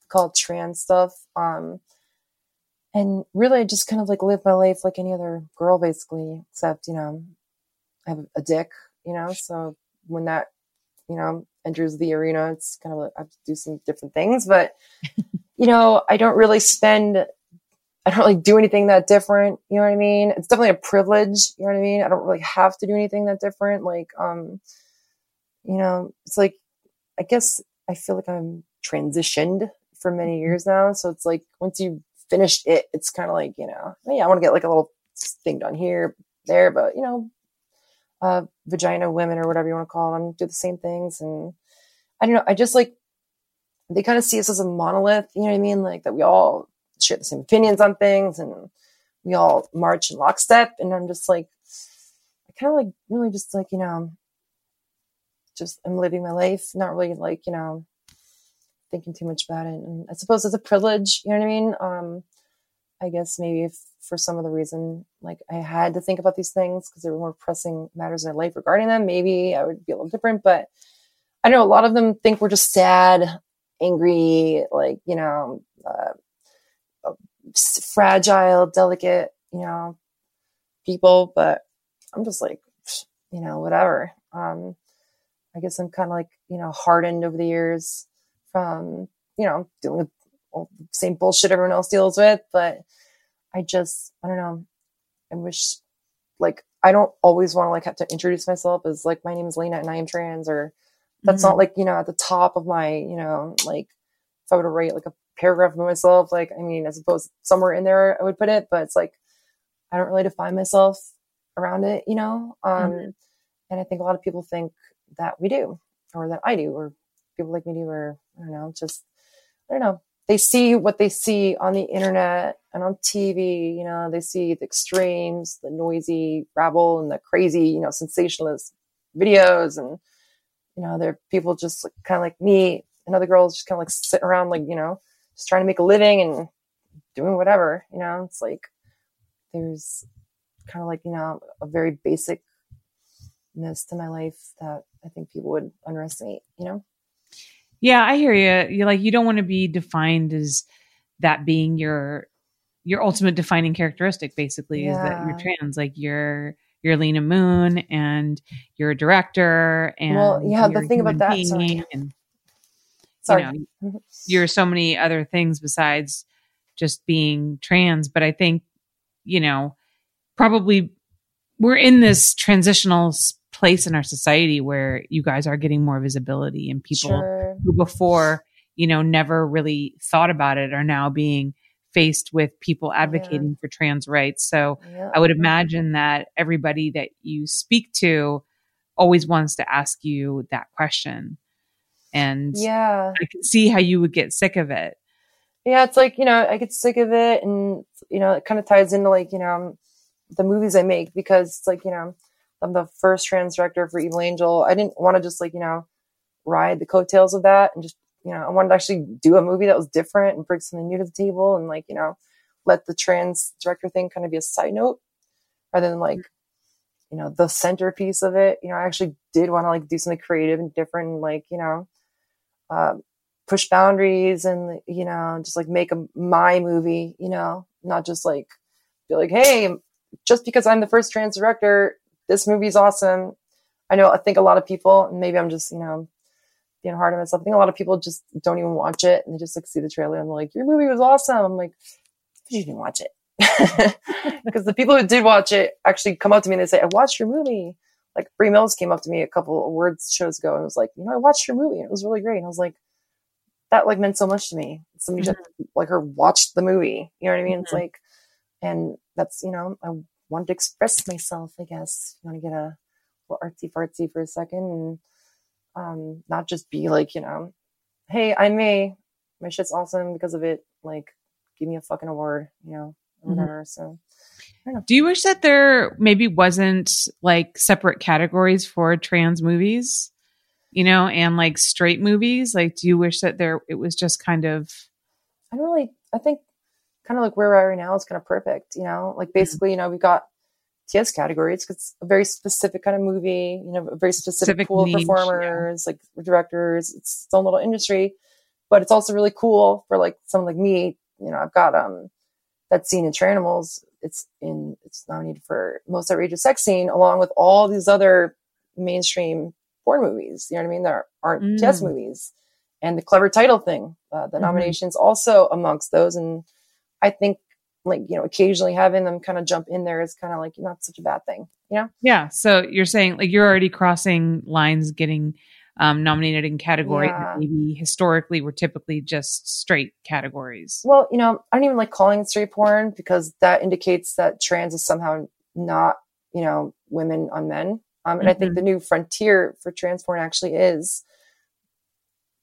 call trans stuff. Um, and really I just kind of like live my life like any other girl basically, except, you know, I have a dick, you know, so when that, you know, enters the arena, it's kind of like I have to do some different things, but you know, I don't really spend, I don't really do anything that different. You know what I mean? It's definitely a privilege. You know what I mean? I don't really have to do anything that different. Like, um, you know, it's like, I guess I feel like I'm transitioned for many Mm-hmm. years now. So it's like once you finished it, it's kind of like, you know, yeah, I want to get like a little thing done here, there, but you know, uh, vagina women or whatever you want to call them do the same things. And I don't know. I just like, they kind of see us as a monolith. You know what I mean? Like that we all share the same opinions on things and we all march in lockstep. And I'm just like, I kind of like really just like, you know, just I'm living my life, not really like, you know, thinking too much about it. And I suppose it's a privilege, you know what I mean? Um, I guess maybe if for some of the reason, like I had to think about these things because there were more pressing matters in my life regarding them, maybe I would be a little different. But I know a lot of them think we're just sad, angry, like, you know, uh, fragile, delicate, you know, people. But I'm just like, you know, whatever. Um, I guess I'm kind of like, you know, hardened over the years from, you know, dealing with all the same bullshit everyone else deals with. But I just, I don't know. I wish, like, I don't always want to like have to introduce myself as like, my name is Lena and I am trans, or that's not like, you know, at the top of my, you know, like if I were to write like a paragraph of myself, like, I mean, I suppose somewhere in there I would put it, but it's like, I don't really define myself around it, you know? Um, Mhm. and I think a lot of people think that we do, or that I do, or people like me do, or I don't know, just, I don't know. They see what they see on the internet and on TV, you know, they see the extremes, the noisy rabble and the crazy, you know, sensationalist videos. And, you know, they're people just like, kind of like me and other girls just kind of like sitting around, like, you know, just trying to make a living and doing whatever, you know, it's like there's kind of like, you know, a very basic to my life that I think people would underestimate, you know? Yeah, I hear you. You're like you don't want to be defined as that being your your ultimate defining characteristic. Basically, is that you're trans. Like you're you're Lena Moon, and you're a director, and Well, yeah, the thing about that- sorry. and Sorry. you know, mm-hmm. you're so many other things besides just being trans. But I think you know probably we're in this transitional place in our society where you guys are getting more visibility and people Sure. who before you know never really thought about it are now being faced with people advocating for trans rights so Yeah. i would imagine that everybody that you speak to always wants to ask you that question and Yeah. i can see how you would get sick of it Yeah. It's like, you know, I get sick of it. And, you know, it kind of ties into like, you know, the movies I make because it's like, you know, I'm the first trans director for Evil Angel. I didn't want to just like, you know, ride the coattails of that and just, you know, I wanted to actually do a movie that was different and bring something new to the table and like, you know, let the trans director thing kind of be a side note rather than like, you know, the centerpiece of it. You know, I actually did want to like do something creative and different and like, you know, um, push boundaries and, you know, just like make a, my movie, you know, not just like be like, Hey, just because I'm the first trans director, this movie's awesome. I know, I think a lot of people, and maybe I'm just, you know, being hard on myself. I think a lot of people just don't even watch it and they just like see the trailer and they're like, your movie was awesome. I'm like, you didn't watch it. Because the people who did watch it actually come up to me and they say, I watched your movie. Like Bree Mills came up to me a couple awards shows ago and was like, you know, I watched your movie and it was really great. And I was like, that like meant so much to me. Somebody just like her watched the movie. You know what I mean? It's Mhm. like, and that's, you know, I wanted to express myself, I guess. You want to get a little artsy fartsy for a second and um, not just be like, you know, hey, I'm me. My shit's awesome because of it. Like, give me a fucking award, you know, Mhm. whatever. So, do you wish that there maybe wasn't like separate categories for trans movies you know and like straight movies like do you wish that there it was just kind of I don't really, I think kind of like where we are right now is kind of perfect, you know, like basically, you know, we've got TS categories because it's a very specific kind of movie, you know, a very specific, Specific pool niche, of performers, like directors, it's its own little industry, but it's also really cool for like someone like me, you know, I've got, um, that scene in Tranimals. It's in, it's nominated for most outrageous sex scene along with all these other mainstream porn movies. You know what I mean? There aren't Mm. chess movies, and the clever title thing. Uh, the Mhm. nominations also amongst those, and I think like you know occasionally having them kind of jump in there is kind of like not such a bad thing. You know? Yeah. So you're saying like you're already crossing lines, getting um, nominated in categories Yeah. that maybe historically were typically just straight categories. Well, you know, I don't even like calling it straight porn because that indicates that trans is somehow not, you know, women on men. Um, and I think Mhm. the new frontier for trans porn actually is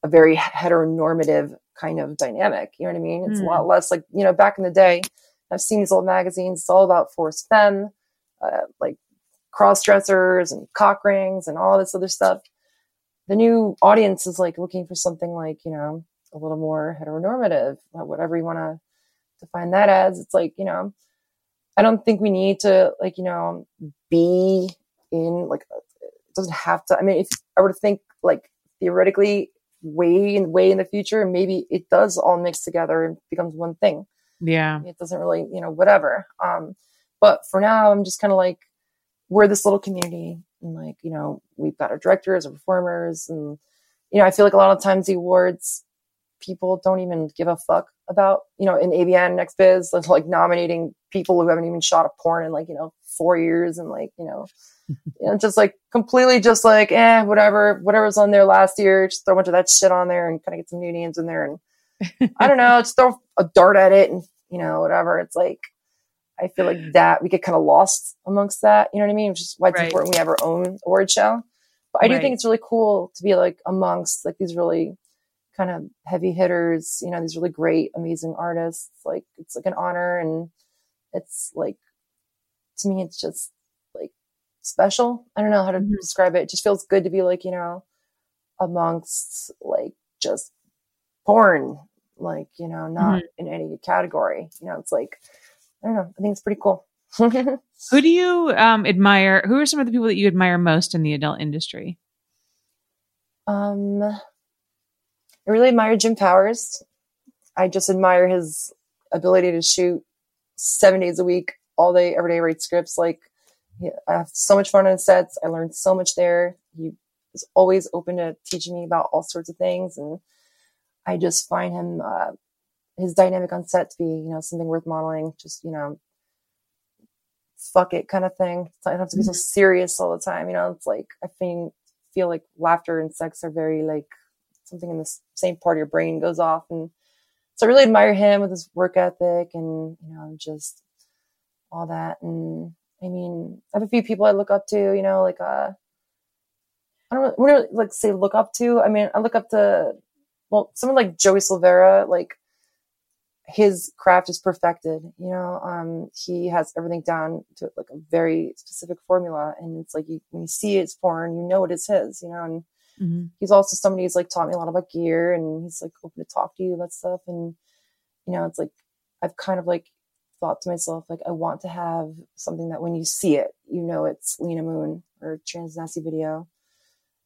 a very heteronormative kind of dynamic. You know what I mean? It's a Mm. lot less like, you know, back in the day, I've seen these old magazines. It's all about forced femme, uh, like cross dressers and cock rings and all this other stuff. The new audience is like looking for something like, you know, a little more heteronormative, uh, whatever you want to define that as. It's like, you know, I don't think we need to like, you know, be in like, it doesn't have to. I mean, if I were to think like theoretically way in way in the future, maybe it does all mix together and becomes one thing. Yeah. It doesn't really, you know, whatever. Um, but for now, I'm just kind of like, we're this little community, and like, you know, we've got our directors, our performers, and you know, I feel like a lot of times the awards people don't even give a fuck about, you know, in AVN, Next Biz, like, like nominating people who haven't even shot a porn in like, you know, four years and like, you know, you know, just like completely just like, eh, whatever, whatever's on there last year, just throw a bunch of that shit on there and kind of get some new names in there and I don't know, just throw a dart at it and, you know, whatever. It's like, I feel like that we get kind of lost amongst that. You know what I mean? Which is why it's Right. important we have our own award show. But I do Right. think it's really cool to be like amongst like these really kind of heavy hitters, you know, these really great, amazing artists. Like it's like an honor and it's like, to me, it's just like special. I don't know how to Mhm. describe it. It just feels good to be like, you know, amongst like just porn, like, you know, not in any category. You know, it's like, I don't know. I think it's pretty cool. Who do you um, admire? Who are some of the people that you admire most in the adult industry? um, I really admire Jim Powers. I just admire his ability to shoot seven days a week, all day, every day, write scripts. Like, yeah, I have so much fun on sets. I learned so much there. He is always open to teaching me about all sorts of things. And I just find him, uh, his dynamic on set to be, you know, something worth modeling. Just, you know, fuck it kind of thing. I don't have to be so serious all the time. You know, it's like, I think, feel like laughter and sex are very like something in the same part of your brain goes off. And so I really admire him with his work ethic and, you know, just all that. And I mean, I have a few people I look up to, you know, like, uh, I don't really, really, like say look up to. I mean, I look up to, well, someone like Joey Silvera, like his craft is perfected, you know, um, he has everything down to like a very specific formula. And it's like, you, when you see his porn, you know it is his, you know, and Mm-hmm. he's also somebody who's like taught me a lot about gear and he's like open to talk to you about stuff. And, you know, it's like, I've kind of like thought to myself, like, I want to have something that when you see it, you know, it's Lena Moon or Trans Nasty Video.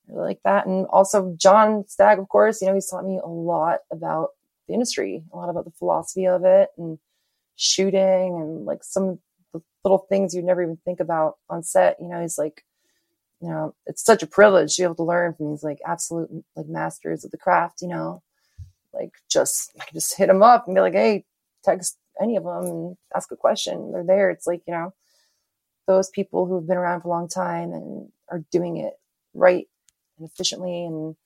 Like that. And also John Stagg, of course, you know, he's taught me a lot about the industry, a lot about the philosophy of it and shooting and like some little things you'd never even think about on set. You know, he's like, you know, it's such a privilege to be able to learn from these like absolute like masters of the craft, you know, like just, I can just hit them up and be like, Hey, text any of them and ask a question. They're there. It's like, you know, those people who have been around for a long time and are doing it right and efficiently. And,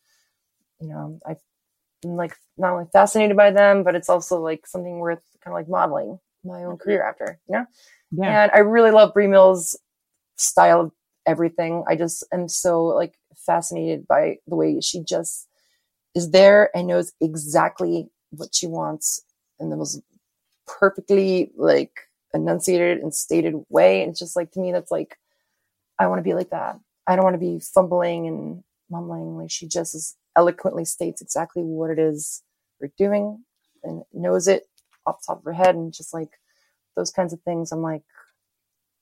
you know, I've been like not only fascinated by them, but it's also like something worth kind of like modeling my own career after, you know? Yeah. And I really love Bree Mills' style of everything. I just am so like fascinated by the way she just is there and knows exactly what she wants in the most perfectly like enunciated and stated way. And it's just like to me, that's like I want to be like that. I don't want to be fumbling and mumbling. Like she just eloquently states exactly what it is we're doing and knows it off the top of her head and just like those kinds of things. I'm like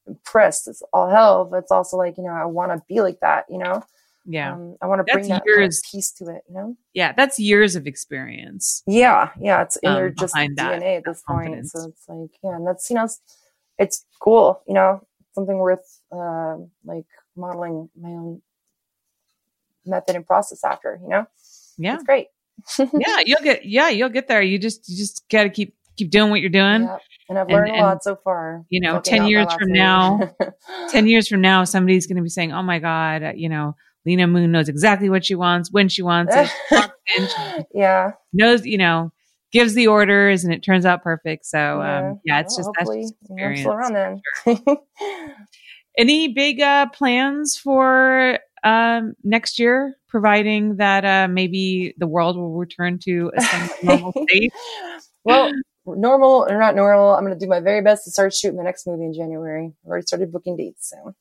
impressed. It's all hell, but it's also like, you know, I want to be like that, you know? yeah. Um, I want to bring that kind of piece to it, you know? yeah. That's years of experience. Yeah. Yeah. It's in Um, their just behind that, DNA at this point. So it's like, yeah. And that's, you know, it's, it's cool, you know, something worth, uh, like modeling my own method and process after, you know? Yeah. It's great. yeah. You'll get, yeah, you'll get there. You just, you just got to keep, keep doing what you're doing. Yep. And I've learned and, a lot so far. you know, 10 years from now, 10 years from now, somebody's going to be saying, Oh my God, you know, Lena Moon knows exactly what she wants, when she wants it, she yeah. knows, you know, gives the orders and it turns out perfect. So, um, yeah, it's Well, just, hopefully just experience. still around then. Any big uh, plans for um, next year, providing that uh, maybe the world will return to a normal state? well, normal or not normal, I'm going to do my very best to start shooting my next movie in January. I've already started booking dates. So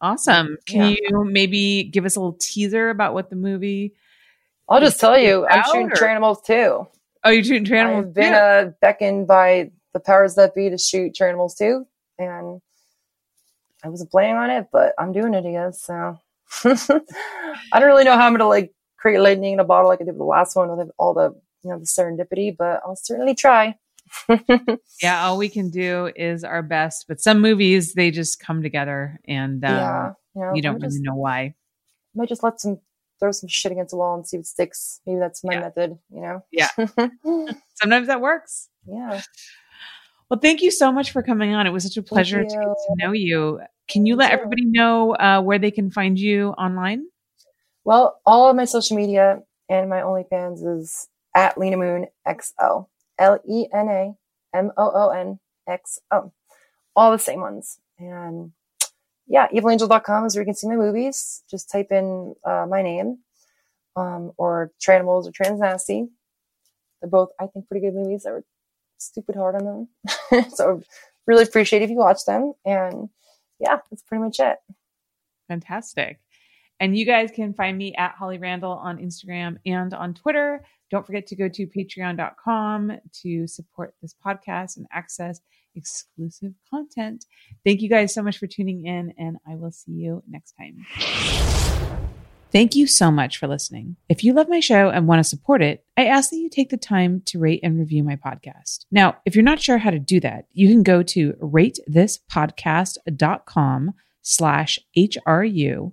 Awesome. Can Yeah. you maybe give us a little teaser about what the movie? I'll just tell you, I'm shooting or- Tranimals too. Oh, you're shooting Tranimals. I've been uh, beckoned by the powers that be to shoot Tranimals too, and I wasn't planning on it, but I'm doing it, I guess. So I don't really know how I'm gonna like create lightning in a bottle like I did with the last one with all the you know the serendipity, but I'll certainly try. yeah, all we can do is our best. But some movies they just come together, and um, yeah, you, know, you don't really just, know why. might just let some throw some shit against the wall and see what sticks. Maybe that's my Yeah. method, you know. Yeah. Sometimes that works. yeah. Well, thank you so much for coming on. It was such a pleasure to get to know you. Can you let too. everybody know uh, where they can find you online? Well, all of my social media and my OnlyFans is at Lena Moon XO. L E N A M O O N X O. All the same ones. And yeah, evilangel.com is where you can see my movies. Just type in uh, my name um, or Tranimals or Transnasty. They're both, I think, pretty good movies. I worked stupid hard on them. so really appreciate if you watch them. And yeah, that's pretty much it. Fantastic. And you guys can find me at Holly Randall on Instagram and on Twitter. Don't forget to go to patreon.com to support this podcast and access exclusive content. Thank you guys so much for tuning in, and I will see you next time. Thank you so much for listening. If you love my show and want to support it, I ask that you take the time to rate and review my podcast. Now, if you're not sure how to do that, you can go to ratethispodcast.com slash HRU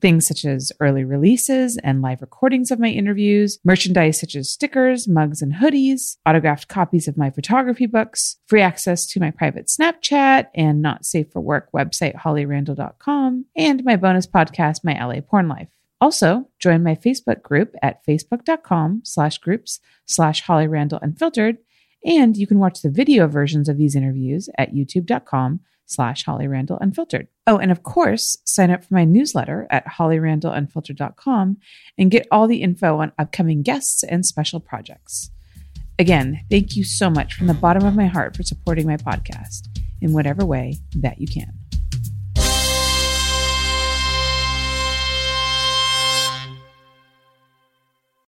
Things such as early releases and live recordings of my interviews, merchandise such as stickers, mugs, and hoodies, autographed copies of my photography books, free access to my private Snapchat and not safe for work website, hollyrandall.com, and my bonus podcast, My LA Porn Life. Also, join my Facebook group at facebook.com slash groups slash hollyrandallunfiltered, and you can watch the video versions of these interviews at youtube.com slash Holly Randall Unfiltered. Oh, and of course, sign up for my newsletter at hollyrandallunfiltered.com and get all the info on upcoming guests and special projects. Again, thank you so much from the bottom of my heart for supporting my podcast in whatever way that you can.